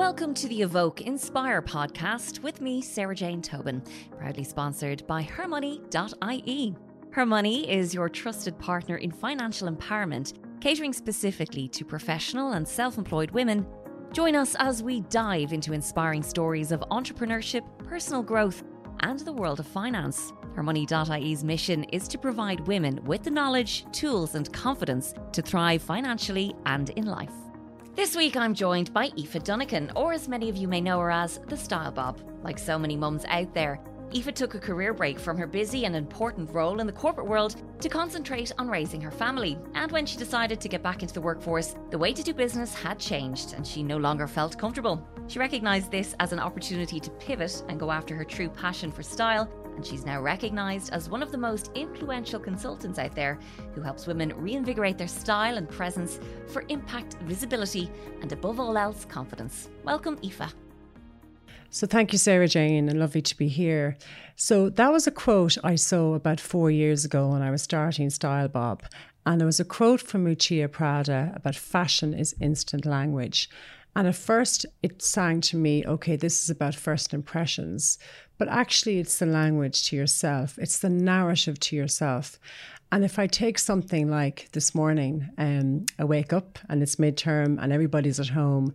Welcome to the Evoke Inspire podcast with me, Sarah-Jayne Tobin, proudly sponsored by hermoney.ie. Hermoney is your trusted partner in financial empowerment, catering specifically to professional and self employed women. Join us as we dive into inspiring stories of entrepreneurship, personal growth, and the world of finance. Hermoney.ie's mission is to provide women with the knowledge, tools, and confidence to thrive financially and in life. This week I'm joined by Aoife Dunican, or as many of you may know her as the Style Bob. Like so many mums out there, Aoife took a career break from her busy and important role in the corporate world to concentrate on raising her family. And when she decided to get back into the workforce, the way to do business had changed and she no longer felt comfortable. She recognised this as an opportunity to pivot and go after her true passion for style and she's now recognised as one of the most influential consultants out there who helps women reinvigorate their style and presence for impact, visibility, and above all else, confidence. Welcome, Aoife. So thank you, Sarah-Jayne, and lovely to be here. So that was a quote I saw about four years ago when I was starting Style Bob. And there was a quote from Miuccia Prada about fashion is instant language. And at first, it sang to me, okay, this is about first impressions. But actually, it's the language to yourself, it's the narrative to yourself. And if I take something like this morning, um, I wake up and it's midterm and everybody's at home,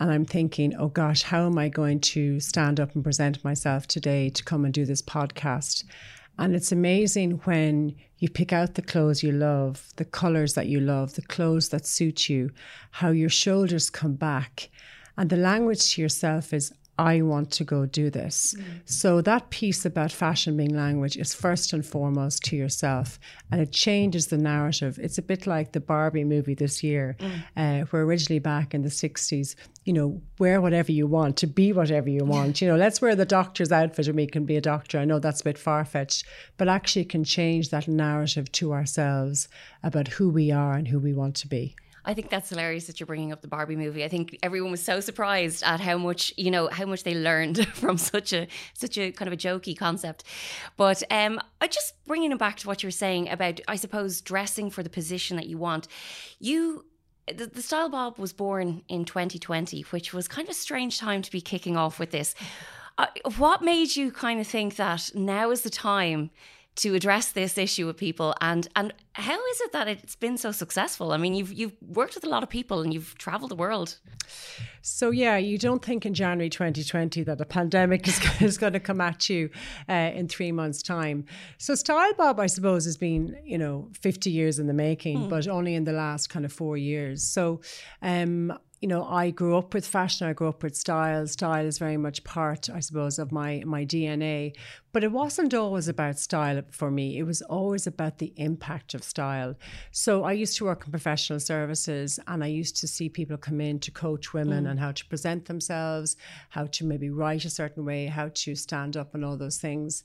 and I'm thinking, oh gosh, how am I going to stand up and present myself today to come and do this podcast? And it's amazing when you pick out the clothes you love, the colors that you love, the clothes that suit you, how your shoulders come back. And the language to yourself is, I want to go do this. Mm. So that piece about fashion being language is first and foremost to yourself, and it changes the narrative. It's a bit like the Barbie movie this year, mm. uh, where originally back in the '60s, you know, wear whatever you want to be whatever you want. you know, let's wear the doctor's outfit and we can be a doctor. I know that's a bit far fetched, but actually can change that narrative to ourselves about who we are and who we want to be. I think that's hilarious that you're bringing up the Barbie movie. I think everyone was so surprised at how much you know how much they learned from such a such a kind of a jokey concept. But um, I just bringing it back to what you were saying about, I suppose, dressing for the position that you want. You the, the, Style Bob was born in 2020, which was kind of a strange time to be kicking off with this. Uh, what made you kind of think that now is the time to address this issue with people and and how is it that it's been so successful? I mean you've you've worked with a lot of people and you've traveled the world. So yeah you don't think in january 2020 that a pandemic is, is going to come at you uh, in three months time? So style bob i suppose has been you know 50 years in the making mm. but only in the last kind of four years. So um you know, I grew up with fashion. I grew up with style. Style is very much part, I suppose, of my my DNA. But it wasn't always about style for me. It was always about the impact of style. So I used to work in professional services, and I used to see people come in to coach women mm. on how to present themselves, how to maybe write a certain way, how to stand up, and all those things.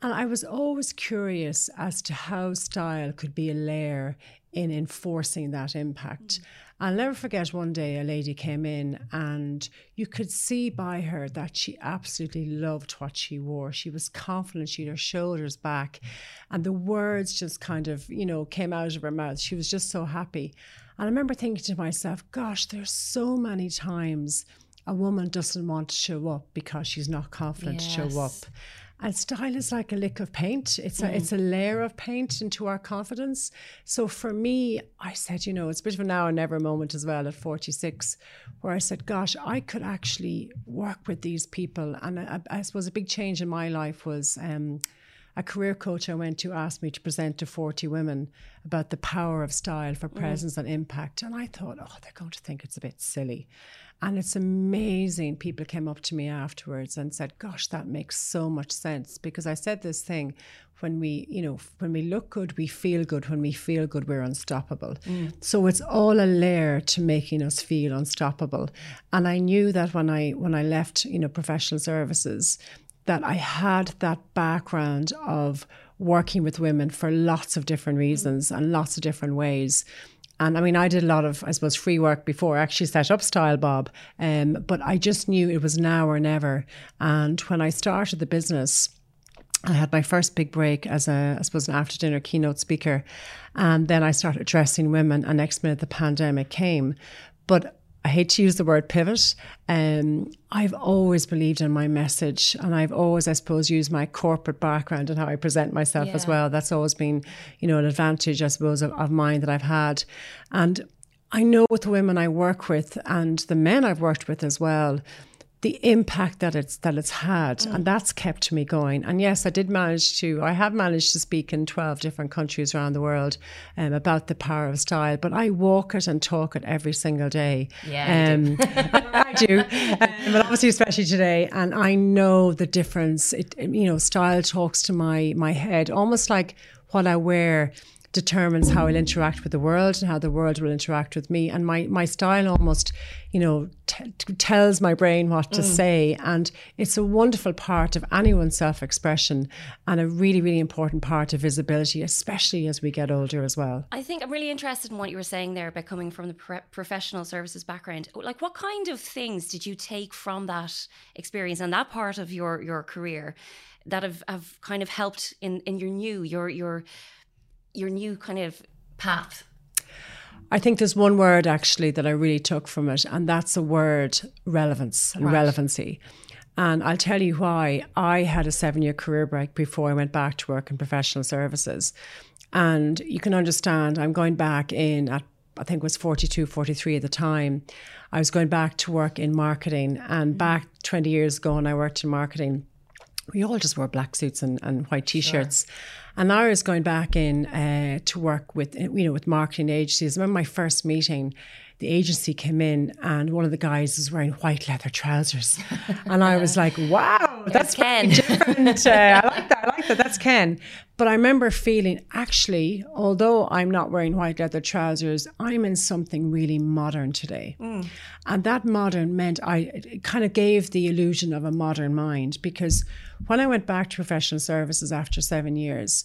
And I was always curious as to how style could be a layer in enforcing that impact. Mm. I'll never forget one day a lady came in and you could see by her that she absolutely loved what she wore. She was confident, she had her shoulders back, and the words just kind of, you know, came out of her mouth. She was just so happy. And I remember thinking to myself, gosh, there's so many times a woman doesn't want to show up because she's not confident yes. to show up. And style is like a lick of paint. It's a mm. it's a layer of paint into our confidence. So for me, I said, you know, it's a bit of a now or never moment as well at 46, where I said, gosh, I could actually work with these people. And I, I suppose a big change in my life was um, a career coach I went to asked me to present to 40 women about the power of style for mm. presence mm. and impact. And I thought, oh, they're going to think it's a bit silly. And it's amazing. People came up to me afterwards and said, Gosh, that makes so much sense. Because I said this thing when we, you know, when we look good, we feel good. When we feel good, we're unstoppable. Mm. So it's all a layer to making us feel unstoppable. And I knew that when I when I left, you know, professional services, that I had that background of working with women for lots of different reasons and lots of different ways and I mean, I did a lot of, I suppose, free work before I actually set up Style Bob. Um, but I just knew it was now or never. And when I started the business, I had my first big break as a, I suppose, an after dinner keynote speaker. And then I started addressing women, and next minute the pandemic came. But I hate to use the word pivot. Um, I've always believed in my message, and I've always, I suppose, used my corporate background and how I present myself yeah. as well. That's always been, you know, an advantage, I suppose, of, of mine that I've had. And I know with the women I work with and the men I've worked with as well, the impact that it's that it's had mm. and that's kept me going. And yes i did manage to i have managed to speak in 12 different countries around the world um, about the power of style but i walk it and talk it every single day. Yeah um, i do, um, but obviously especially today and i know the difference. It you know style talks to my my head almost like what i wear determines how I'll interact with the world and how the world will interact with me. And my, my style almost, you know, t- tells my brain what to mm. say. And it's a wonderful part of anyone's self expression and a really, really important part of visibility, especially as we get older as well. I think I'm really interested in what you were saying there about coming from the pre- professional services background. Like, what kind of things did you take from that experience and that part of your, your career? That have, have kind of helped in, in your new, your your your new kind of path? I think there's one word actually that I really took from it, and that's the word relevance and right. relevancy. And I'll tell you why. I had a seven year career break before I went back to work in professional services. And you can understand, I'm going back in at, I think it was 42, 43 at the time. I was going back to work in marketing. And mm. back 20 years ago, when I worked in marketing, we all just wore black suits and, and white t-shirts. Sure. And I was going back in uh, to work with, you know, with marketing agencies. I remember my first meeting, the agency came in and one of the guys was wearing white leather trousers. and I was like, wow, that's Ken. different. Uh, I like that. I like that. That's Ken. But I remember feeling actually, although I'm not wearing white leather trousers, I'm in something really modern today. Mm. And that modern meant I kind of gave the illusion of a modern mind because when I went back to professional services after seven years,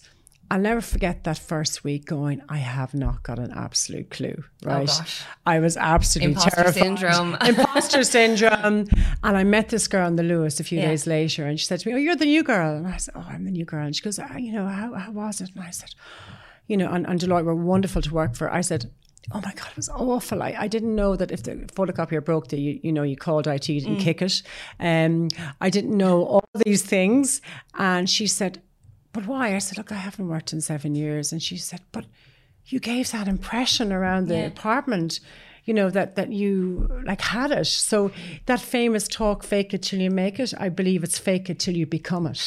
I'll never forget that first week going, I have not got an absolute clue, oh, right? Oh I was absolutely Imposter terrified. syndrome. Imposter syndrome. And I met this girl in the Lewis a few yeah. days later and she said to me, Oh, you're the new girl. And I said, Oh, I'm the new girl. And she goes, oh, You know, how, how was it? And I said, You know, and, and Deloitte were wonderful to work for. I said, Oh my God, it was awful. I, I didn't know that if the photocopier broke, the, you, you know, you called IT and mm. kick it. Um, I didn't know all these things. And she said, but why? I said, look, I haven't worked in seven years. And she said, but you gave that impression around the yeah. apartment, you know, that, that you like had it. So that famous talk, fake it till you make it, I believe it's fake it till you become it.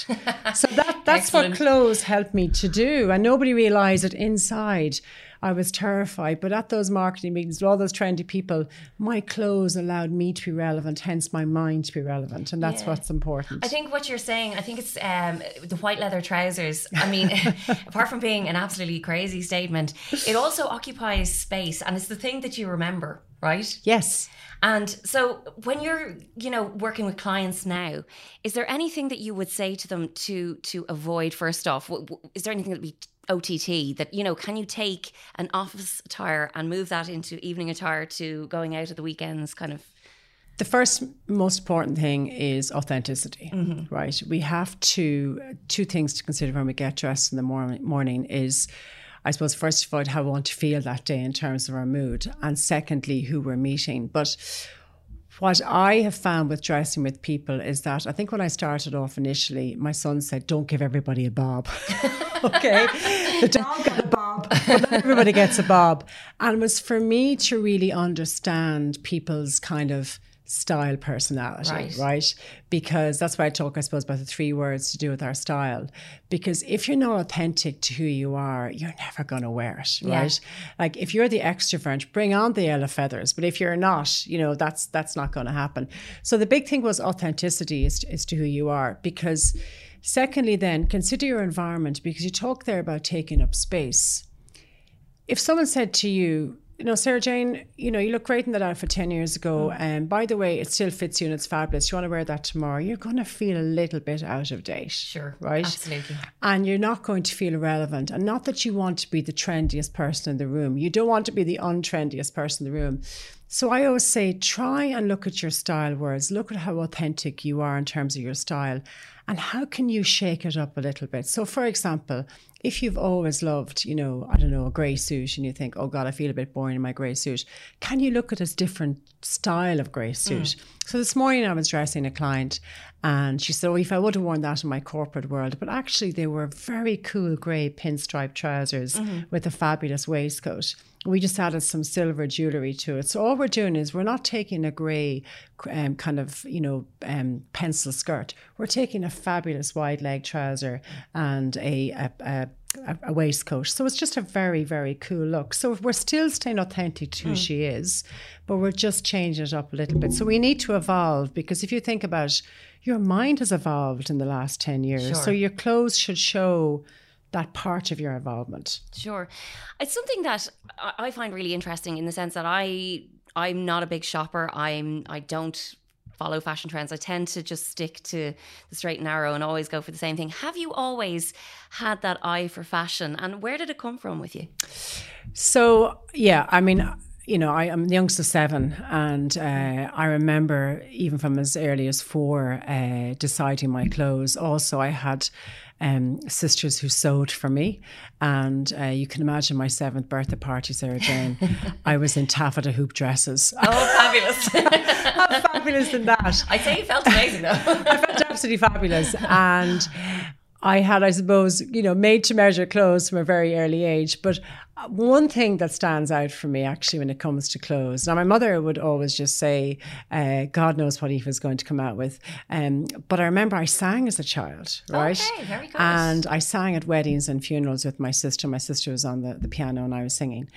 so that, that's what clothes helped me to do. And nobody realized it inside. I was terrified. But at those marketing meetings with all those trendy people, my clothes allowed me to be relevant, hence my mind to be relevant. And that's yeah. what's important. I think what you're saying, I think it's um, the white leather trousers. I mean, apart from being an absolutely crazy statement, it also occupies space and it's the thing that you remember, right? Yes. And so when you're, you know, working with clients now, is there anything that you would say to them to to avoid first off? Is there anything that we OTT that, you know, can you take an office attire and move that into evening attire to going out at the weekends kind of? The first most important thing is authenticity, mm-hmm. right? We have to, two things to consider when we get dressed in the morning, morning is, I suppose, first of all, how we want to feel that day in terms of our mood, and secondly, who we're meeting. But what I have found with dressing with people is that I think when I started off initially, my son said, Don't give everybody a bob. okay. The dog got a bob, but everybody gets a bob. And it was for me to really understand people's kind of style personality, right. right. Because that's why I talk, I suppose, about the three words to do with our style. Because if you're not authentic to who you are, you're never going to wear it, right? Like if you're the extrovert, bring on the yellow feathers. But if you're not, you know, that's that's not going to happen. So the big thing was authenticity is, is to who you are. Because secondly, then consider your environment because you talk there about taking up space. If someone said to you, you know, Sarah-Jayne, you know, you look great in that outfit 10 years ago. And mm. um, by the way, it still fits you and it's fabulous. You want to wear that tomorrow, you're going to feel a little bit out of date. Sure. Right? Absolutely. And you're not going to feel irrelevant. And not that you want to be the trendiest person in the room. You don't want to be the untrendiest person in the room. So I always say try and look at your style words, look at how authentic you are in terms of your style, and how can you shake it up a little bit. So, for example, if you've always loved, you know, I don't know, a grey suit and you think, oh God, I feel a bit boring in my grey suit, can you look at a different style of grey suit? Mm. So this morning I was dressing a client and she said, oh, if I would have worn that in my corporate world, but actually they were very cool grey pinstripe trousers mm-hmm. with a fabulous waistcoat we just added some silver jewelry to it. So all we're doing is we're not taking a grey um, kind of you know um, pencil skirt. We're taking a fabulous wide leg trouser and a, a, a a, waistcoat. So it's just a very, very cool look. So we're still staying authentic to who mm. she is, but we're just changing it up a little bit. So we need to evolve because if you think about it, your mind has evolved in the last 10 years. Sure. So your clothes should show that part of your involvement. Sure. It's something that I find really interesting in the sense that I I'm not a big shopper. I'm I don't follow fashion trends. I tend to just stick to the straight and narrow and always go for the same thing. Have you always had that eye for fashion and where did it come from with you? So, yeah, I mean, you know, I am the youngest of seven, and uh, I remember even from as early as four uh, deciding my clothes. Also, I had um, sisters who sewed for me. And uh, you can imagine my seventh birthday party, Sarah-Jayne. I was in taffeta hoop dresses. Oh, fabulous. How fabulous than that? I say you felt amazing though. I felt absolutely fabulous. And I had, I suppose, you know, made to measure clothes from a very early age. But one thing that stands out for me actually when it comes to clothes. Now my mother would always just say uh, god knows what Aoife was going to come out with. Um, but i remember i sang as a child right? okay, very good. and i sang at weddings and funerals with my sister. My sister was on the, the piano and i was singing.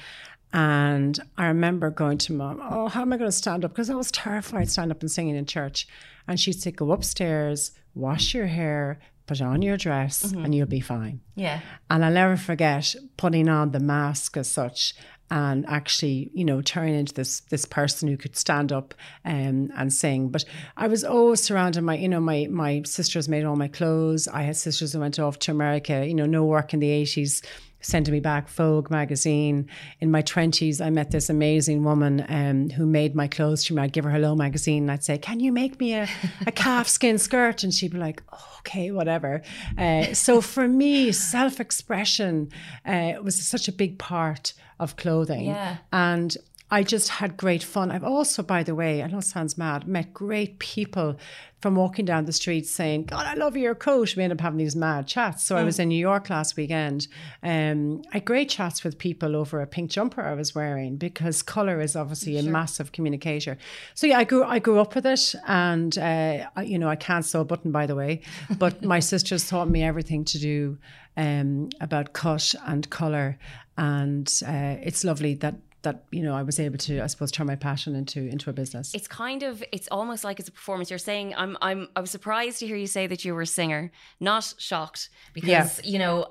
And i remember going to mom oh how am i going to stand up? Because i was terrified stand up and singing in church. And she'd say go upstairs wash your hair put on your dress mm-hmm. and you'll be fine. Yeah. And I'll never forget putting on the mask as such and actually, you know, turning into this this person who could stand up um, and sing. But I was always surrounded my, you know, my my sisters made all my clothes. I had sisters who went off to America, you know, no work in the eighties sending me back Vogue magazine. In my 20s, I met this amazing woman um, who made my clothes for me. I'd give her Hello magazine and I'd say, Can you make me a, a calf skin skirt? And she'd be like, Okay, whatever. Uh, so for me, self expression uh, was such a big part of clothing. Yeah. And I just had great fun. I've also, by the way, I know it sounds mad, met great people from walking down the street saying, God, I love your coat. We end up having these mad chats. So mm. I was in New York last weekend. Um, I had great chats with people over a pink jumper I was wearing because colour is obviously sure. a massive communicator. So yeah, I grew I grew up with it and uh, I, you know, I can't sew a button by the way, but my sisters taught me everything to do um, about cut and colour and uh, it's lovely that that you know I was able to I suppose turn my passion into into a business. It's kind of it's almost like it's a performance. You're saying I'm I'm I was surprised to hear you say that you were a singer, not shocked because yeah. you know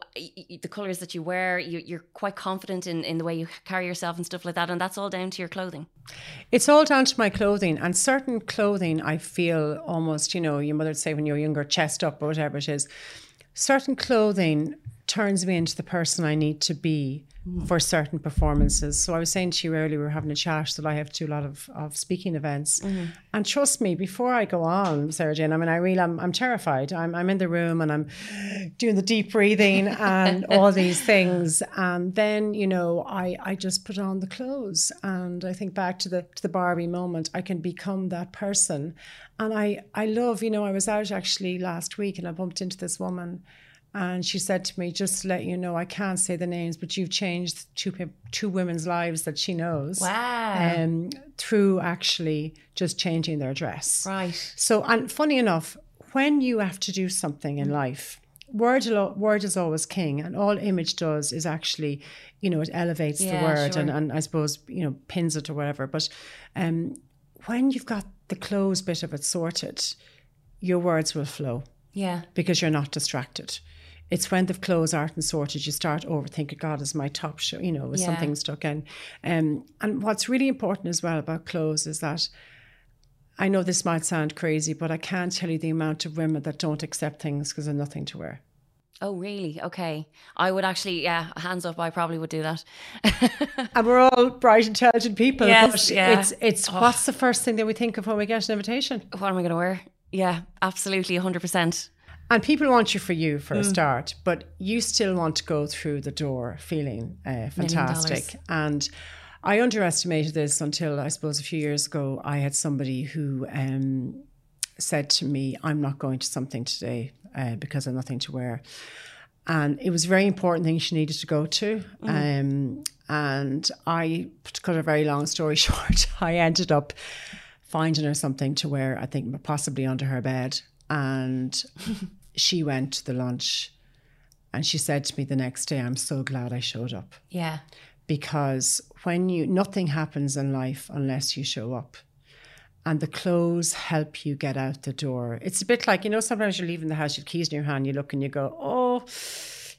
the colors that you wear, you, are quite confident in in the way you carry yourself and stuff like that, and that's all down to your clothing. It's all down to my clothing and certain clothing. I feel almost you know your mother'd say when you're younger, chest up or whatever it is. Certain clothing turns me into the person I need to be for certain performances. So I was saying to you earlier, we were having a chat that I have to a lot of, of speaking events. Mm-hmm. And trust me, before I go on, Sarah-Jayne, I mean, I really, I'm, I'm terrified. I'm, I'm in the room and I'm doing the deep breathing and all these things. And then, you know, I, I just put on the clothes and I think back to the, to the Barbie moment, I can become that person. And I, I love, you know, I was out actually last week and I bumped into this woman and she said to me, "Just to let you know, I can't say the names, but you've changed two two women's lives that she knows. Wow! Um, through actually just changing their dress. Right. So, and funny enough, when you have to do something in life, word word is always king, and all image does is actually, you know, it elevates yeah, the word sure. and, and I suppose you know pins it or whatever. But um, when you've got the clothes bit of it sorted, your words will flow. Yeah. Because you're not distracted it's when the clothes aren't sorted, you start overthinking, God, is my top show, you know, is yeah. something stuck in. Um, and what's really important as well about clothes is that I know this might sound crazy, but I can't tell you the amount of women that don't accept things because they're nothing to wear. Oh, really? Okay. I would actually, yeah, hands up, I probably would do that. and we're all bright, intelligent people. Yes, but yeah. It's, it's oh. what's the first thing that we think of when we get an invitation? What am I going to wear? Yeah, absolutely, 100%. And people want you for you for mm. a start, but you still want to go through the door feeling uh, fantastic. And I underestimated this until I suppose a few years ago. I had somebody who um, said to me, I'm not going to something today uh, because I've nothing to wear. And it was a very important thing she needed to go to. Mm. Um, and I, to cut a very long story short, I ended up finding her something to wear, I think possibly under her bed. And she went to the lunch and she said to me the next day, I'm so glad I showed up. Yeah. Because when you nothing happens in life unless you show up. And the clothes help you get out the door. It's a bit like you know sometimes you're leaving the house you've keys in your hand you look and you go oh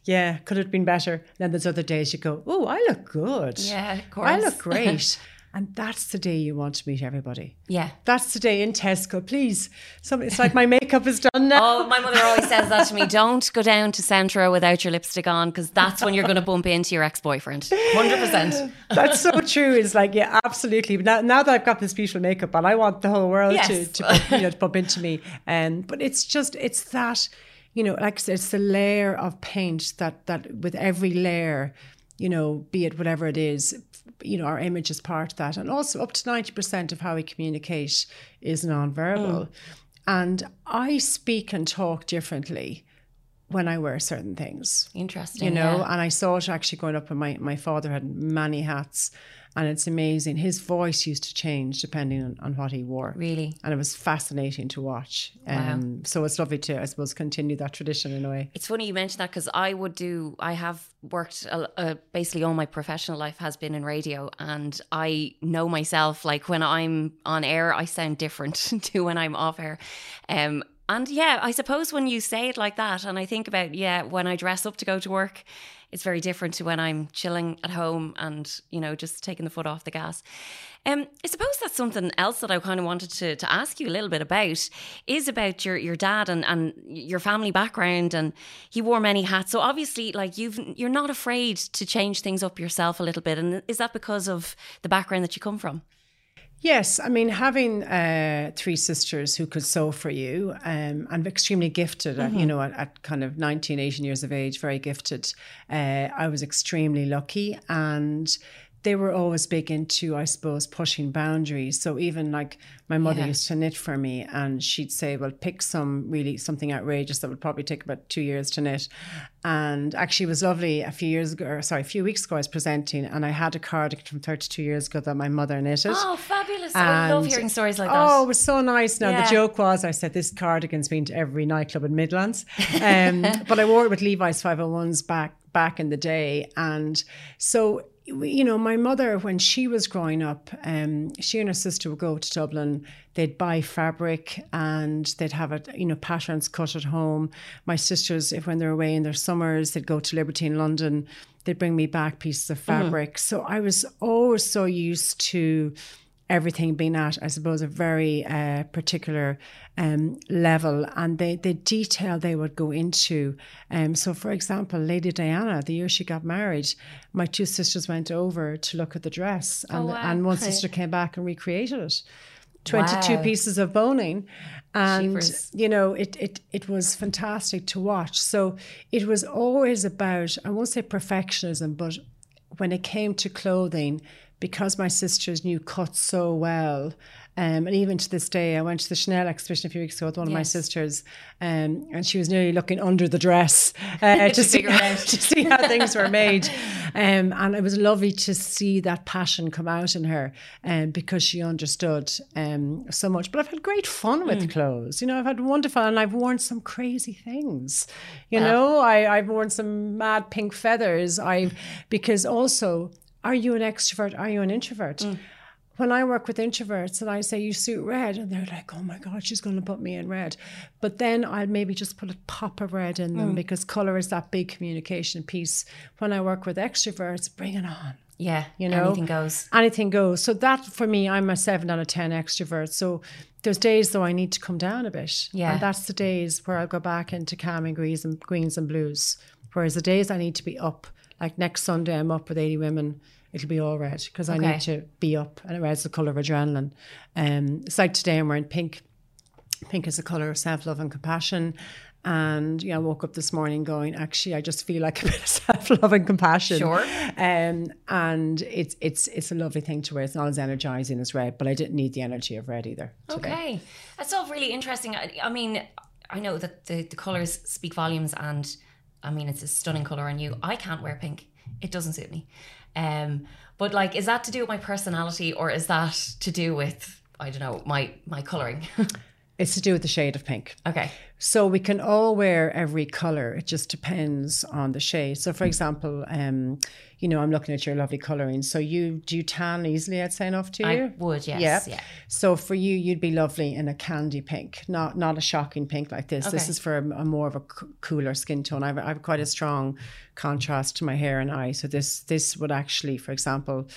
yeah could have been better. Then there's other days you go oh i look good. Yeah of course i look great And that's the day you want to meet everybody. Yeah. That's the day in Tesco. Please. Some, it's like my makeup is done now. Oh, my mother always says that to me. Don't go down to Centra without your lipstick on because that's when you're going to bump into your ex boyfriend. 100%. That's so true. It's like, yeah, absolutely. Now, now that I've got this beautiful makeup on, I want the whole world yes. to, to you know, to bump into me. Um, but it's just, it's that, you know, like I said, it's the layer of paint that, that with every layer, you know, be it whatever it is, you know, our image is part of that. And also up to 90% of how we communicate is nonverbal. Mm. And I speak and talk differently when I wear certain things. Interesting. You know, yeah. and I saw it actually growing up when my, my father had many hats and it's amazing. His voice used to change depending on, on what he wore. Really? And it was fascinating to watch. Wow. Um, so it's lovely to, I suppose, continue that tradition in a way. It's funny you mentioned that because I would do, I have worked, uh, basically all my professional life has been in radio. And I know myself, like when I'm on air, I sound different to when I'm off air. Um, and yeah, I suppose when you say it like that, and I think about, yeah, when I dress up to go to work, it's very different to when I'm chilling at home and, you know, just taking the foot off the gas. Um, I suppose that's something else that I kind of wanted to, to ask you a little bit about is about your, your dad and, and your family background and he wore many hats. So obviously like you've you're not afraid to change things up yourself a little bit. And is that because of the background that you come from? Yes, I mean, having uh, three sisters who could sew for you um, and extremely gifted, mm-hmm. at, you know, at, at, kind of 19, 18 years of age, very gifted, uh, I was extremely lucky. And they were always big into, I suppose, pushing boundaries. So even like my mother yeah. used to knit for me, and she'd say, "Well, pick some really something outrageous that would probably take about two years to knit." And actually, it was lovely. A few years ago, or sorry, a few weeks ago, I was presenting, and I had a cardigan from thirty-two years ago that my mother knitted. Oh, fabulous! And, I love hearing stories like that. Oh, it was so nice. Now yeah. the joke was, I said this cardigan's been to every nightclub in Midlands, um, but I wore it with Levi's 501s back back in the day, and so you know, my mother, when she was growing up, um, she and her sister would go to Dublin. They'd buy fabric and they'd have it, you know, patterns cut at home. My sisters, if when they're away in their summers, they'd go to Liberty in London. They'd bring me back pieces of mm-hmm. fabric. Mm. So I was always so used to everything being at, I suppose, a very uh, particular um, level and they, the detail they would go into. Um, so, for example, Lady Diana, the year she got married, my two sisters went over to look at the dress and, oh, wow. and one sister came back and recreated it. 22 wow. pieces of boning and you know it, it it was fantastic to watch so it was always about i won't say perfectionism but when it came to clothing because my sisters knew cuts so well. Um, and even to this day, I went to the Chanel exhibition a few weeks ago with one yes. of my sisters, um, and she was nearly looking under the dress uh, to, see, how, to see how things were made. Um, and it was lovely to see that passion come out in her um, because she understood um, so much. But I've had great fun with mm. clothes. You know, I've had wonderful, and I've worn some crazy things. You know, I, I've worn some mad pink feathers. I because also are you an extrovert? Are you an introvert? Mm. When I work with introverts and I say you suit red, and they're like, "Oh my God, she's going to put me in red," but then I'll maybe just put a pop of red in them mm. because color is that big communication piece. When I work with extroverts, bring it on. Yeah, you know, anything goes. Anything goes. So that for me, I'm a seven out of ten extrovert. So There's days though I need to come down a bit. Yeah. And that's the days where I'll go back into calming greens and greens and blues. Whereas the days I need to be up, like next Sunday I'm up with 80 women, it'll be all red because I need to be up and it red's the colour of adrenaline. Um, it's like today I'm wearing pink. Pink is the colour of self-love and compassion. And you know, I woke up this morning going, actually, I just feel like a bit of self-love and compassion. Sure. Um, and it's it's it's a lovely thing to wear. It's not as energizing as red, but I didn't need the energy of red either. Today. Okay, that's all really interesting. I, I mean, I know that the the colors speak volumes, and I mean it's a stunning color on you. I can't wear pink; it doesn't suit me. Um, but like, is that to do with my personality, or is that to do with I don't know my my coloring? It's to do with the shade of pink. okay, So we can all wear every color. It just depends on the shade. So, for example, um, you know, I'm looking at your lovely coloring. So you do you tan easily? I'd say enough to you. I would yes, Yeah. yeah. So for you, you'd be lovely in a candy pink, not not a shocking pink like this. This is for a, a more of a c- cooler skin tone. I've, I've quite a strong contrast to my hair and eye. So this this would actually, for example,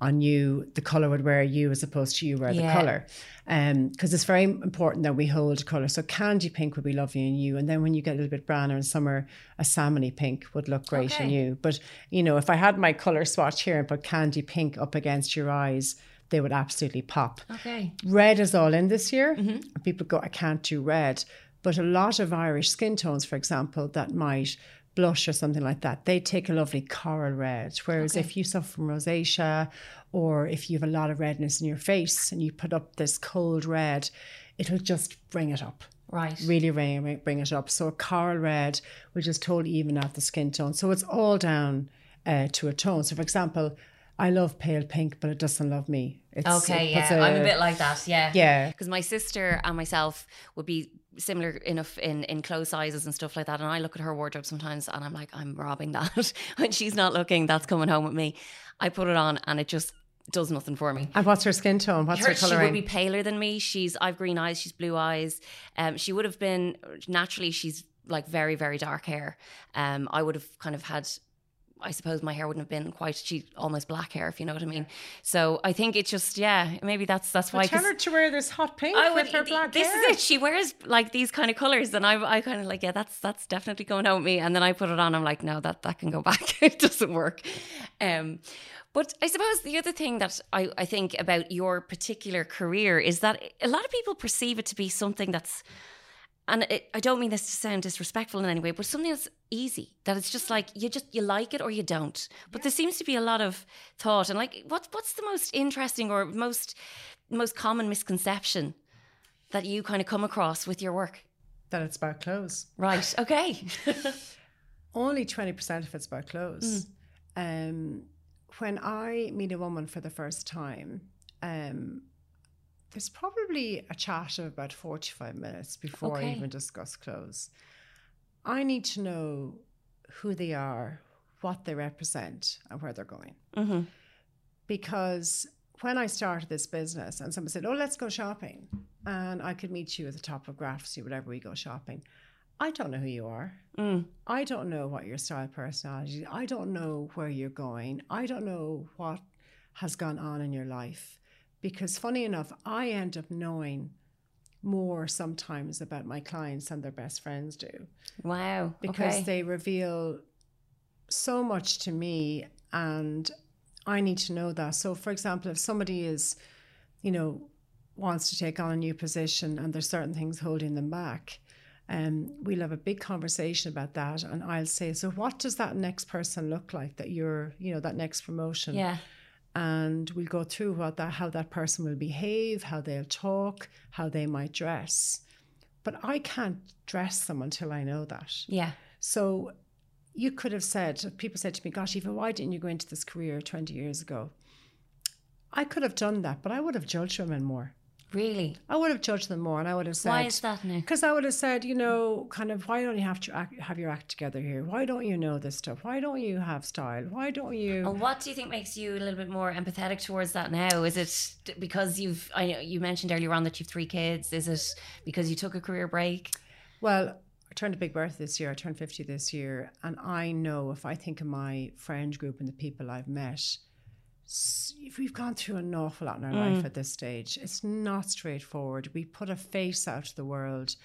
on you, the color would wear you as opposed to you wear Yeah. the color. Because um, it's very important that we hold color. So candy pink would be lovely in you, and then when you get a little bit browner in summer, a salmony pink would look great Okay. you. But you know, if I had my color swatch here and put candy pink up against your eyes, they would absolutely pop Okay, red is all in this year. Mm-hmm. People go, I can't do red. But a lot of Irish skin tones, for example, that might blush or something like that, they take a lovely coral red. Whereas if you suffer from rosacea or if you have a lot of redness in your face and you put up this cold red, it'll just bring it up. Right. Really bring, bring it up. So a coral red which is totally even out the skin tone. So it's all down uh, to a tone. So for example, I love pale pink, but it doesn't love me. It's, Okay, it puts yeah, I'm a bit like that. Yeah, Yeah. Because my sister and myself would be similar enough in in clothes sizes and stuff like that. And I look at her wardrobe sometimes, and I'm like, I'm robbing that when she's not looking. That's coming home with me. I put it on, and it just does nothing for me. And what's her skin tone? What's her, Her, she would be paler than me. She's I've green eyes. She's blue eyes. Um, she would have been naturally. She's like very very dark hair. Um, I would have kind of had. I suppose my hair wouldn't have been quite she almost black hair if you know what I mean. So I think it's just yeah maybe that's that's why. But tell her to wear this hot pink I would. with her black this hair. is it. She wears like these kind of colors, and I, I kind of like, yeah, that's that's definitely going home with me. And then I put it on. I'm like, no, that that can go back. it doesn't work. Um, but I suppose the other thing that I, I think about your particular career is that a lot of people perceive it to be something that's, and it, I don't mean this to sound disrespectful in any way, but something that's easy. That it's just like you just you like it or you don't. But there seems to be a lot of thought and like, what what's the most interesting or most most common misconception that you kind of come across with your work? That it's about clothes. Right. Okay. Only 20% of it's about clothes. Mm. Um, when I meet a woman for the first time, um, there's probably a chat of about 45 minutes before I even discuss clothes. I need to know who they are, what they represent, and where they're going. hmm because when I started this business and someone said, Oh, let's go shopping, and I could meet you at the top of Graphsy, whatever we go shopping, I don't know who you are. Mm. I don't know what your style personality. Is. I don't know where you're going. I don't know what has gone on in your life. Because funny enough, I end up knowing more sometimes about my clients than their best friends do Wow. because okay. they reveal so much to me and I need to know that. So for example, if somebody is, you know, wants to take on a new position and there's certain things holding them back, um, we'll have a big conversation about that and I'll say, so what does that next person look like that you're, you know, that next promotion? yeah. and we'll go through what that how that person will behave, how they'll talk, how they might dress. But I can't dress them until I know that. Yeah. So you could have said, people said to me, Gosh, Aoife, why didn't you go into this career 20 years ago? I could have done that, but I would have judged women more. Really. I would have judged them more and I would have said, Why is that now? Because I would have said, you know, kind of, why don't you have to act, have your act together here? Why don't you know this stuff? Why don't you have style? Why don't you? And what do you think makes you a little bit more empathetic towards that now? Is it because you've I know you mentioned earlier on that you've three kids? Is it because you took a career break? Well, I turned a big birth this year. I turned 50 this year. And I know if I think of my friend group and the people I've met, we've gone through an awful lot in our Mm. life at this stage. It's not straightforward. We put a face out to the world.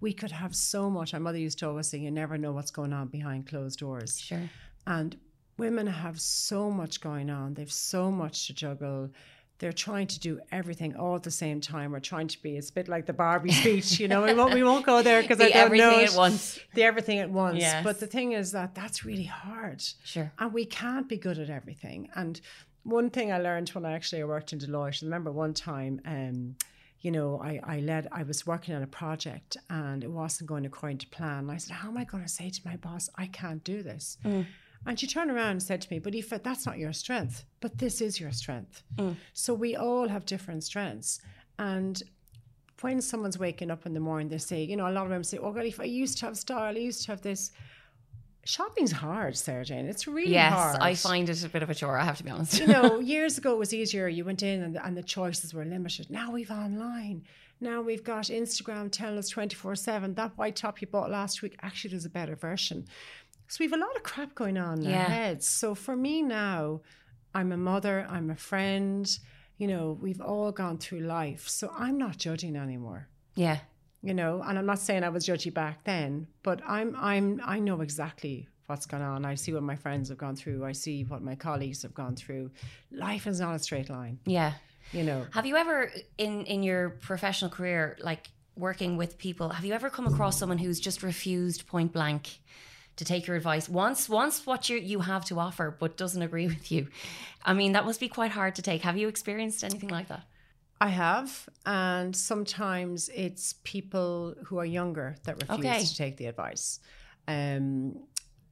We could have so much. My mother used to always say, "You never know what's going on behind closed doors." Sure. And women have so much going on. They've so much to juggle. They're trying to do everything all at the same time. We're trying to be. It's a bit like the Barbie speech, you know. We won't. We won't go there because I don't everything know at once. The everything at once. Yes. But the thing is that that's really hard, Sure. and we can't be good at everything. And one thing I learned when I actually worked in Deloitte. I remember one time. Um, you know, I, I led, I was working on a project and it wasn't going according to plan. And I said, How am I going to say to my boss, I can't do this? And she turned around and said to me, But Aoife, that's not your strength, but this is your strength. So we all have different strengths. And when someone's waking up in the morning, they say, you know, a lot of them say, Oh, God, if I used to have style, I used to have this. Shopping's hard, Sarah-Jayne. It's really Yes, hard. I find it a bit of a chore. I have to be honest. you know, years ago it was easier. You went in and the, and the choices were limited. Now we've online. Now we've got Instagram telling us 24 7 that white top you bought last week actually does a better version. So we've a lot of crap going on in Yeah. our heads. So for me now, I'm a mother, I'm a friend. You know, we've all gone through life. So I'm not judging anymore yeah. You know and i'm not saying i was judgy back then but i'm i'm i know exactly what's gone on i see what my friends have gone through i see what my colleagues have gone through life is not a straight line Yeah. you know Have you ever in in your professional career, like working with people, have you ever come across someone who's just refused point blank to take your advice? once once what you you have to offer, but doesn't agree with you. I mean, that must be quite hard to take. Have you experienced anything like that? I have and sometimes it's people who are younger that refuse Okay. to take the advice um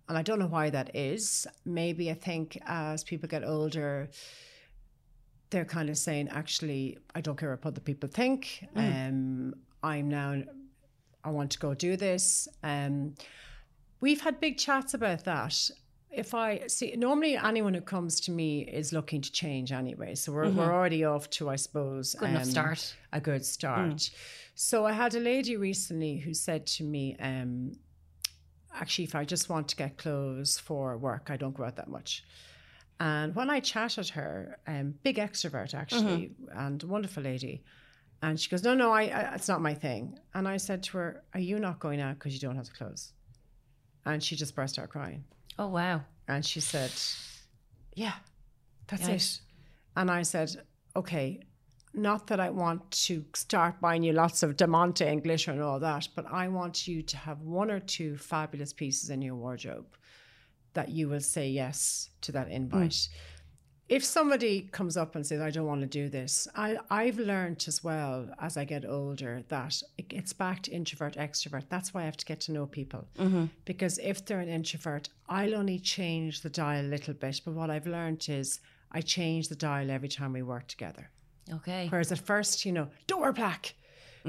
and i don't know why that is maybe i think as people get older they're kind of saying, actually, I don't care what other people think. Um, I'm now, I want to go do this. Um, we've had big chats about that. If I see, normally anyone who comes to me is looking to change anyway. So we're, we're already off to, I suppose, Good enough start. a good start. So I had a lady recently who said to me, um, actually, if I just want to get clothes for work, I don't go out that much. And when I chatted her, um, big extrovert actually, and wonderful lady, and she goes, "No, no, I, I, it's not my thing." And I said to her, "Are you not going out because you don't have the clothes?" And she just burst out crying, Oh wow. and she said, "Yeah, that's Yikes. it." And I said, "Okay, not that I want to start buying you lots of diamante and glitter and all that, but I want you to have one or two fabulous pieces in your wardrobe that you will say yes to that hmm. invite. If somebody comes up and says, I don't want to do this, I, I've learned as well as I get older that it gets back to introvert, extrovert. That's why I have to get to know people. Because if they're an introvert, I'll only change the dial a little bit. But what I've learned is I change the dial every time we work together. Okay. Whereas at first, you know, don't wear black,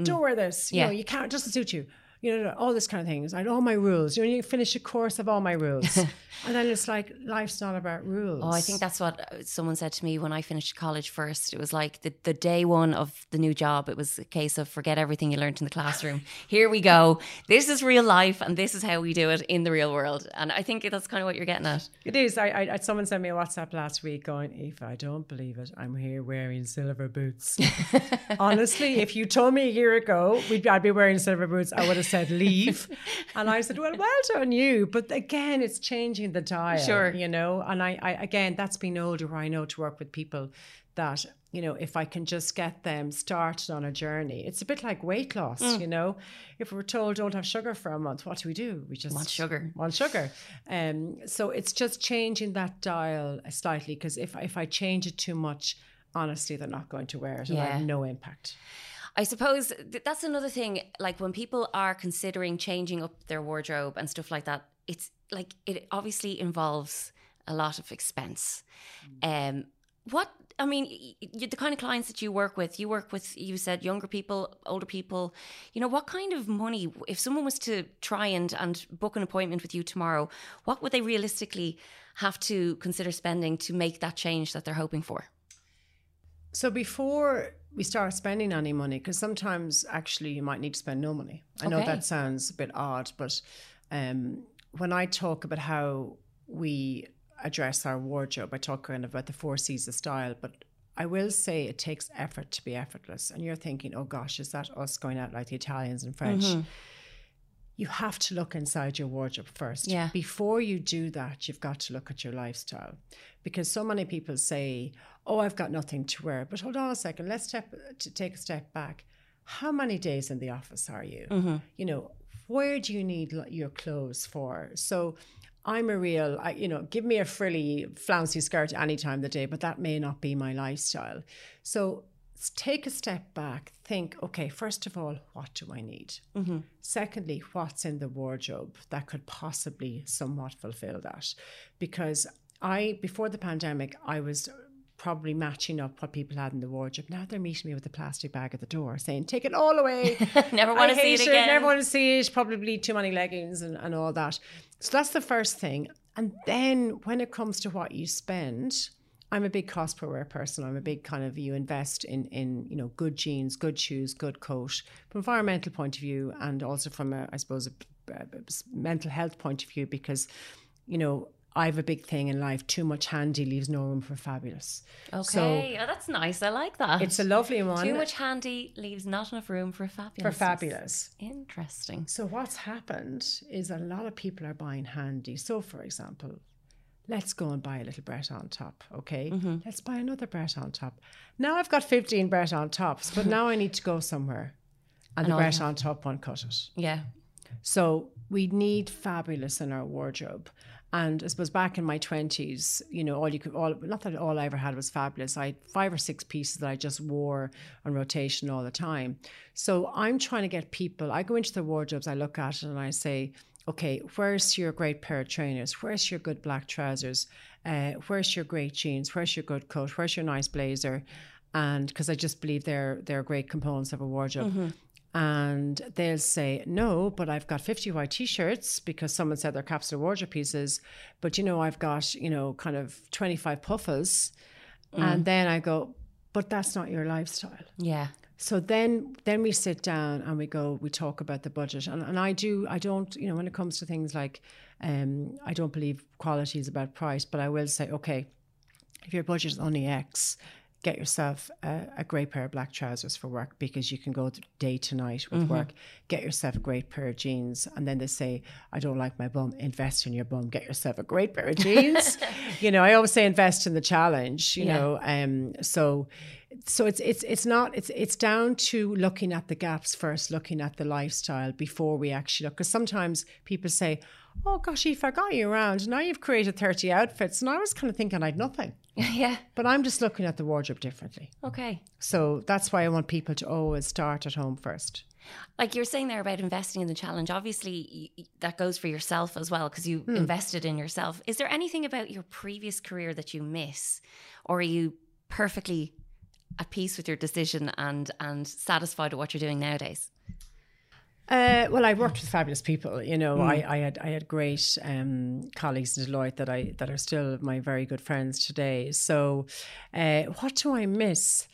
don't wear this, you Mm. Yeah. know, you can't, it doesn't suit you. You know, all this kind of things. I all my rules. You know, you finish a course of all my rules. and then it's like, life's not about rules. Oh, I think that's what uh, someone said to me when I finished college first. It was like the, the day one of the new job. It was a case of forget everything you learned in the classroom. Here we go. This is real life, and this is how we do it in the real world. And I think that's kind of what you're getting at. It is. I, I, I- someone sent me a WhatsApp last week going, if I don't believe it. I'm here wearing silver boots. Honestly, if you told me a year ago we'd, I'd be wearing silver boots, I would have said leave. and I said, well, well done you. But again, it's changing the dial. Sure. You know, and I, I again, that's been older where I know to work with people that, you know, if I can just get them started on a journey, it's a bit like weight loss, Mm. you know. If we're told don't have sugar for a month, what do we do? We just Want sugar. Want sugar. Um, so it's just changing that dial slightly because if if I change it too much, honestly, they're not going to wear it and I Yeah. have no impact. I suppose th- that's another thing. Like when people are considering changing up their wardrobe and stuff like that, it's like it obviously involves a lot of expense. Um, what I mean, the kind of clients that you work with, you work with, you said younger people, older people. You know, what kind of money, if someone was to try and and book an appointment with you tomorrow, what would they realistically have to consider spending to make that change that they're hoping for? So before we start spending any money, because sometimes actually you might need to spend no money. I know that sounds a bit odd, but um, when I talk about how we address our wardrobe. I talk kind of about the four C's of style, but I will say it takes effort to be effortless. And you're thinking, oh gosh, is that us going out like the Italians and French? Mm-hmm. You have to look inside your wardrobe first. Yeah. Before you do that, you've got to look at your lifestyle. Because so many people say, oh, I've got nothing to wear. But hold on a second, let's step to take a step back. How many days in the office are you? Mm-hmm. You know, where do you need your clothes for? So I'm a real, I, you know, give me a frilly, flouncy skirt any time of the day, but that may not be my lifestyle. So take a step back, think, okay, first of all, what do I need? Mm-hmm. Secondly, what's in the wardrobe that could possibly somewhat fulfill that? Because I, before the pandemic, I was probably matching up what people had in the wardrobe. Now they're meeting me with a plastic bag at the door saying, take it all away. never want to see it, it again. Never want to see it. Probably too many leggings and, and all that. So that's the first thing. And then when it comes to what you spend, I'm a big cost per wear person. I'm a big kind of you invest in in you know good jeans, good shoes, good coat from environmental point of view, and also from a I suppose a, a mental health point of view because you know I have a big thing in life. Too much handy leaves no room for fabulous. Okay, so oh, that's nice. I like that. It's a lovely one. Too much handy leaves not enough room for fabulous. For fabulous. Interesting. So what's happened is a lot of people are buying handy. So, for example, let's go and buy a little Breton top. Okay, mm-hmm. let's buy another Breton top. Now I've got fifteen Breton tops, but now I need to go somewhere, and, and the Breton top won't cut it. Yeah. So we need fabulous in our wardrobe. And I suppose back in my twenties, you know, all you could all not that all I ever had was fabulous. I had five or six pieces that I just wore on rotation all the time. So I'm trying to get people. I go into the wardrobes, I look at it, and I say, okay, where's your great pair of trainers? Where's your good black trousers? Uh, where's your great jeans? Where's your good coat? Where's your nice blazer? And because I just believe they're they're great components of a wardrobe. Mm-hmm and they'll say no but i've got 50 white t-shirts because someone said they're capsule wardrobe pieces but you know i've got you know kind of 25 puffers. mm. and then i go but that's not your lifestyle yeah so then then we sit down and we go we talk about the budget and, and i do i don't you know when it comes to things like um i don't believe quality is about price but i will say okay if your budget is only x get yourself a, a, great pair of black trousers for work because you can go day to night with mm-hmm. work. Get yourself a great pair of jeans. And then they say, I don't like my bum. Invest in your bum. Get yourself a great pair of jeans. you know, I always say invest in the challenge, you yeah. know. Um, so so it's it's it's not it's it's down to looking at the gaps first, looking at the lifestyle before we actually look. Because sometimes people say, "Oh gosh, if I got you around, now you've created thirty outfits," and I was kind of thinking I'd nothing. Yeah. But I'm just looking at the wardrobe differently. Okay. So that's why I want people to always start at home first. Like you're saying there about investing in the challenge, obviously that goes for yourself as well because you hmm. invested in yourself. Is there anything about your previous career that you miss, or are you perfectly at peace with your decision and and satisfied with what you're doing nowadays? Uh, well, I worked with fabulous people. You know, mm. I, I, had I had great um, colleagues in Deloitte that I that are still my very good friends today. So, uh, what do I miss?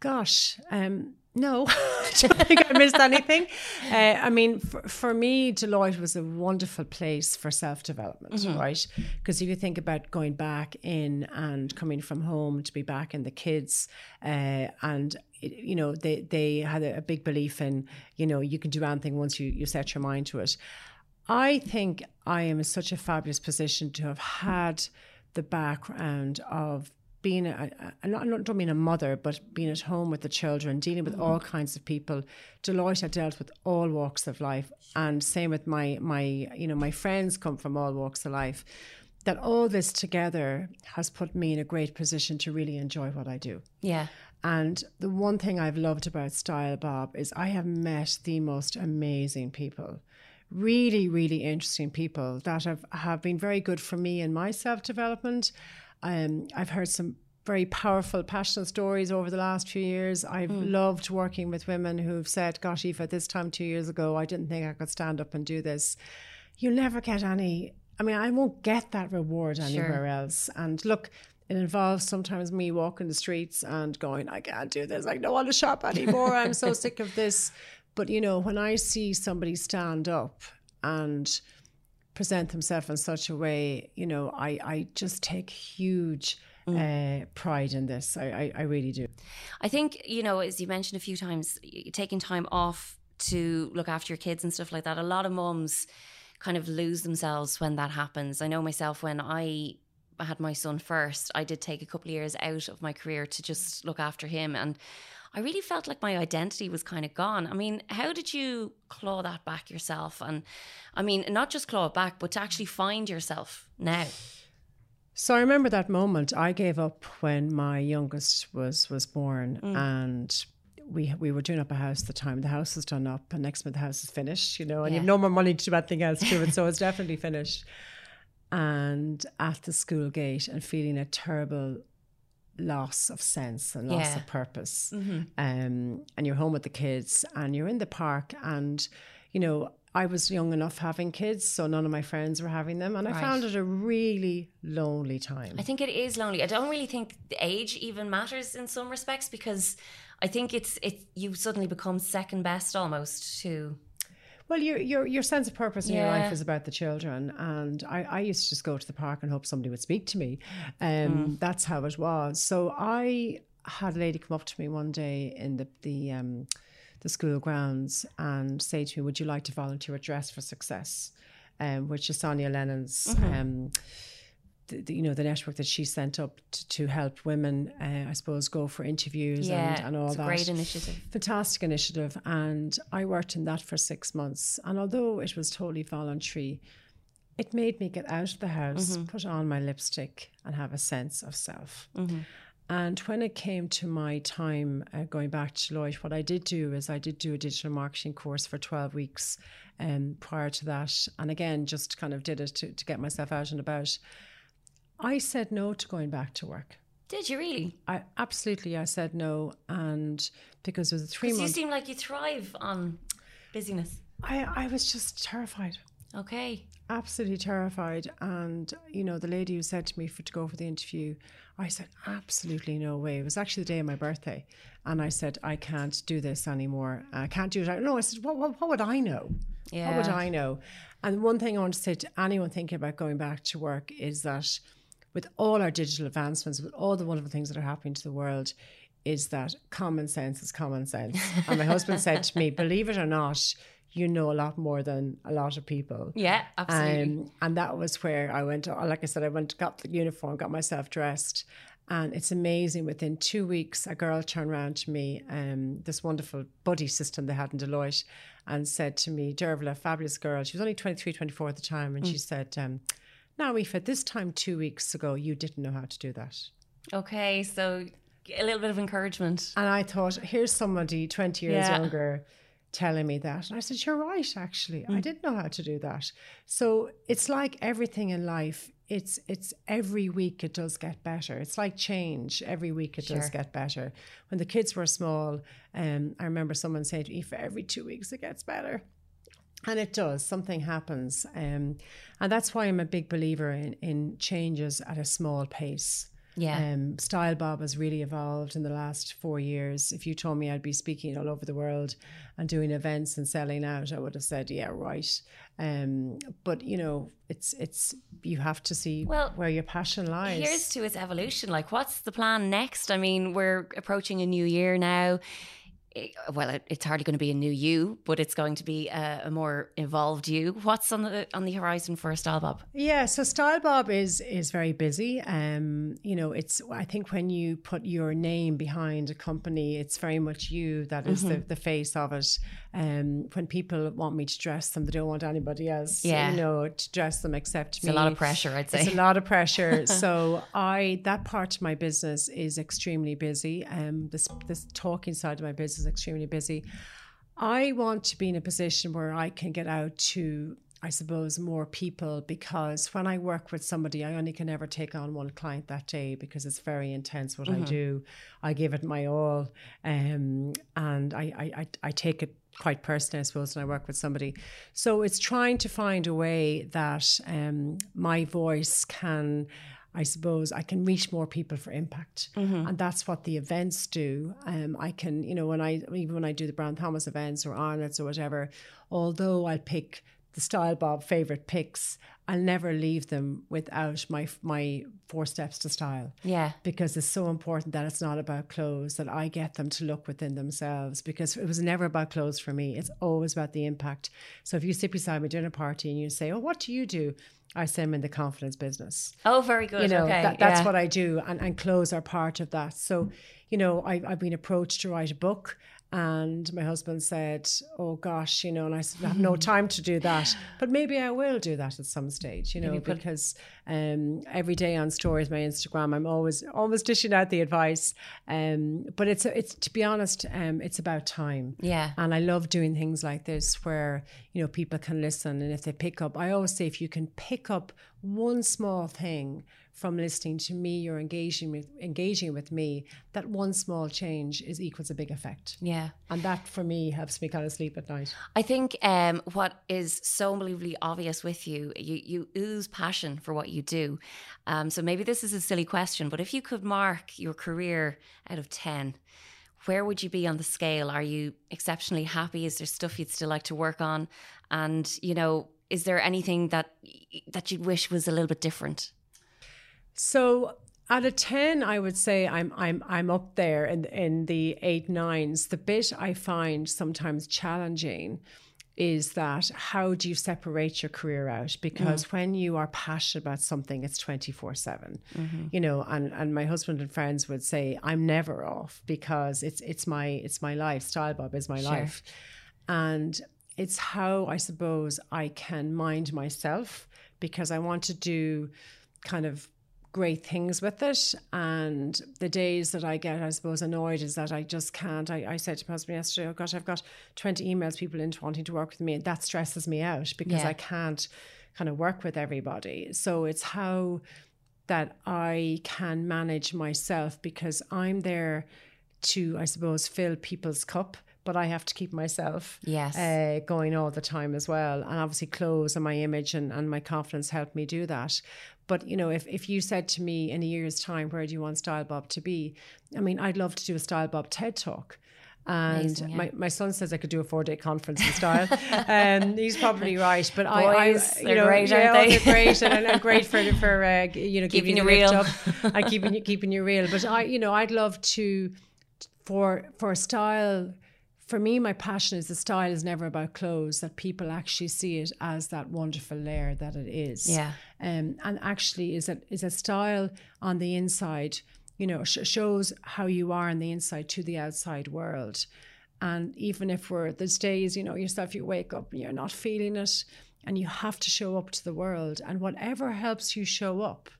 Gosh, um, no, I don't think I missed anything. Uh, I mean, for, for, me, Deloitte was a wonderful place for self development, mm-hmm. right? Because if you think about going back in and coming from home to be back in the kids, uh, and you know they they had a, a big belief in you know you can do anything once you you set your mind to it. I think I am in such a fabulous position to have had the background of being a, a, not, I don't mean a mother, but being at home with the children, dealing with mm-hmm. all kinds of people. Deloitte, I dealt with all walks of life, and same with my my you know my friends come from all walks of life. That all this together has put me in a great position to really enjoy what I do. Yeah. And the one thing I've loved about Style Bob is I have met the most amazing people really, really interesting people that have, have been very good for me in my self development um, I've heard some very powerful, passionate stories over the last few years. I've mm. loved working with women who've said, Gosh, Aoife, this time two years ago, I didn't think I could stand up and do this. You'll never get any, I mean, I won't get that reward anywhere sure. else. And look, it involves sometimes me walking the streets and going, I can't do this. I don't want to shop anymore. I'm so sick of this. But, you know, when I see somebody stand up and present themselves in such a way, you know, I, I just take huge mm. uh, pride in this. I, I, I really do. I think, you know, as you mentioned a few times, taking time off to look after your kids and stuff like that, a lot of mums kind of lose themselves when that happens. I know myself when I had my son first, I did take a couple of years out of my career to just look after him. And I really felt like my identity was kind of gone. I mean, how did you claw that back yourself? And I mean, not just claw it back, but to actually find yourself now. So I remember that moment. I gave up when my youngest was was born, mm. and we we were doing up a house at the time. The house was done up, and next month the house is finished. You know, and yeah. you have no more money to do anything else to it, so it's definitely finished. And at the school gate, and feeling a terrible loss of sense and loss yeah. of purpose. Mm-hmm. Um, and you're home with the kids, and you're in the park, and you know. I was young enough having kids, so none of my friends were having them, and I found it a really lonely time. I think it is lonely. I don't really think the age even matters in some respects because I think it's it you suddenly become second best almost to well, your your your sense of purpose in yeah. your life is about the children, and I, I used to just go to the park and hope somebody would speak to me. Um, mm. That's how it was. So I had a lady come up to me one day in the the um, the school grounds and say to me, "Would you like to volunteer at Dress for Success?" Um, which is Sonia Lennon's. Mm-hmm. The, you know the network that she sent up to, to help women, uh, I suppose, go for interviews yeah, and, and all that. Great initiative, fantastic initiative, and I worked in that for six months. And although it was totally voluntary, it made me get out of the house, mm-hmm. put on my lipstick, and have a sense of self. Mm-hmm. And when it came to my time uh, going back to Deloitte, what I did do is I did do a digital marketing course for 12 weeks um, prior to that. And again, just kind of did it to, to get myself out and about. I said no to going back to work. Did you really? I absolutely I said no, and because it was a three months. You seem like you thrive on busyness. I I was just terrified. Okay. Absolutely terrified, and you know the lady who said to me for to go for the interview, I said absolutely no way. It was actually the day of my birthday, and I said I can't do this anymore. I can't do it. No, I said what what, what would I know? Yeah. What would I know? And one thing I want to say to anyone thinking about going back to work is that with all our digital advancements, with all the wonderful things that are happening to the world, is that common sense is common sense. And my husband said to me, believe it or not, you know a lot more than a lot of people. Yeah, absolutely. Um, and that was where I went, like I said, I went, got the uniform, got myself dressed. And it's amazing. Within two weeks, a girl turned around to me, um, this wonderful buddy system they had in Deloitte, and said to me, Dervla, fabulous girl. She was only 23, 24 at the time. And mm. she said, um, now, Aoife, at this time two weeks ago, you didn't know how to do that. Okay, so a little bit of encouragement. And I thought, here's somebody 20 years yeah. younger telling me that. And I said, You're right, actually. Mm. I didn't know how to do that. So it's like everything in life. It's it's every week it does get better. It's like change. Every week it sure. does get better. When the kids were small, um, I remember someone saying to me, every two weeks it gets better. And it does. Something happens. Um, and that's why I'm a big believer in, in changes at a small pace. Yeah. Um, Style Bob has really evolved in the last four years. If you told me I'd be speaking all over the world and doing events and selling out, I would have said, yeah, right. Um, but you know, it's it's you have to see well, where your passion lies. Here's to its evolution. Like, what's the plan next? I mean, we're approaching a new year now well, it, it's hardly going to be a new you, but it's going to be a, a, more evolved you. What's on the on the horizon for Style Bob? Yeah, so Style Bob is is very busy. Um, you know, it's I think when you put your name behind a company, it's very much you that is mm-hmm. the, the face of it. Um, when people want me to dress them, they don't want anybody else, yeah. you know, to dress them except it's me. It's a lot of pressure, I'd say. It's a lot of pressure. so I that part of my business is extremely busy. Um, this this talking side of my business is extremely busy. I want to be in a position where I can get out to I suppose, more people because when I work with somebody, I only can ever take on one client that day because it's very intense what mm-hmm. I do. I give it my all, um, and I, I, I take it quite personally, I suppose, when I work with somebody. So it's trying to find a way that um, my voice can. I suppose I can reach more people for impact, mm-hmm. and that's what the events do. Um, I can, you know, when I even when I do the Brown Thomas events or Arnott's or whatever, although I pick the Style Bob favorite picks, I'll never leave them without my my four steps to style. Yeah. Because it's so important that it's not about clothes, that I get them to look within themselves because it was never about clothes for me. It's always about the impact. So if you sit beside me at dinner party and you say, Oh, what do you do? I say I'm in the confidence business. Oh, very good. You know, okay. that, that's yeah. what I do. And, and clothes are part of that. So, you know, I, I've been approached to write a book and my husband said, Oh gosh, you know, and I said, I have no time to do that. But maybe I will do that at some stage, you know, because um, every day on stories, my Instagram, I'm always always dishing out the advice. Um, but it's it's to be honest, um, it's about time. Yeah. And I love doing things like this where, you know, people can listen and if they pick up, I always say if you can pick up one small thing from listening to me or engaging with engaging with me, that one small change is equals a big effect. Yeah. And that for me helps me kind of sleep at night. I think um, what is so unbelievably obvious with you, you, you ooze passion for what you do. Um, so maybe this is a silly question, but if you could mark your career out of 10, where would you be on the scale? Are you exceptionally happy? Is there stuff you'd still like to work on? And, you know, is there anything that that you'd wish was a little bit different? So out of 10 i would say i'm i'm i'm up there in in the eight nines the bit i find sometimes challenging is that how do you separate your career out because mm. when you are passionate about something it's 24 7 mm-hmm. you know and and my husband and friends would say i'm never off because it's it's my it's my life style bob is my sure. life and it's how i suppose i can mind myself because i want to do kind of great things with it. And the days that I get, I suppose, annoyed is that I just can't. I, I said to my husband yesterday, oh gosh, I've got 20 emails, people in wanting to work with me. And that stresses me out because yeah. I can't kind of work with everybody. So it's how that I can manage myself because I'm there to, I suppose, fill people's cup but I have to keep myself yes. Uh, going all the time as well. And obviously, clothes and my image and, and my confidence help me do that. But you know, if, if you said to me in a year's time, where do you want Style Bob to be? I mean, I'd love to do a Style Bob TED talk. And Amazing, yeah. my, my son says I could do a four day conference in style. and um, he's probably right. But Boys, I, I you know, great, yeah, they? they're great and, and, great for for uh, you know keeping you real. Up. I keeping you keeping you real. But I, you know, I'd love to for for style for me, my passion is the style is never about clothes, that people actually see it as that wonderful layer that it is. Yeah. Um, and actually is a, a style on the inside, you know, sh- shows how you are on the inside to the outside world. And even if we're, there's days, you know, yourself, you wake up and you're not feeling it and you have to show up to the world. And whatever helps you show up,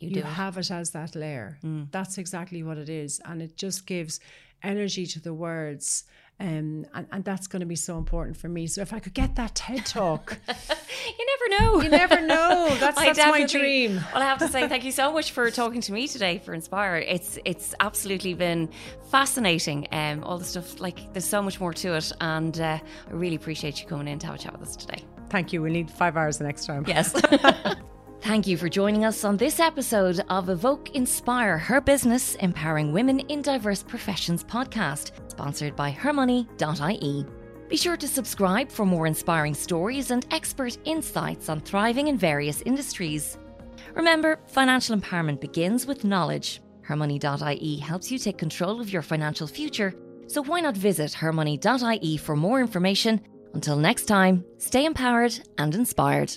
you, you have it. it as that layer. Mm. That's exactly what it is. And it just gives energy to the words um, and, and that's going to be so important for me. So if I could get that TED talk, you never know. You never know. That's, that's my dream. Well, I have to say thank you so much for talking to me today for Inspire. It's it's absolutely been fascinating. Um, all the stuff like there's so much more to it, and uh, I really appreciate you coming in to have a chat with us today. Thank you. We need five hours the next time. Yes. Thank you for joining us on this episode of Evoke Inspire Her Business Empowering Women in Diverse Professions podcast, sponsored by hermoney.ie. Be sure to subscribe for more inspiring stories and expert insights on thriving in various industries. Remember, financial empowerment begins with knowledge. Hermoney.ie helps you take control of your financial future, so why not visit hermoney.ie for more information? Until next time, stay empowered and inspired.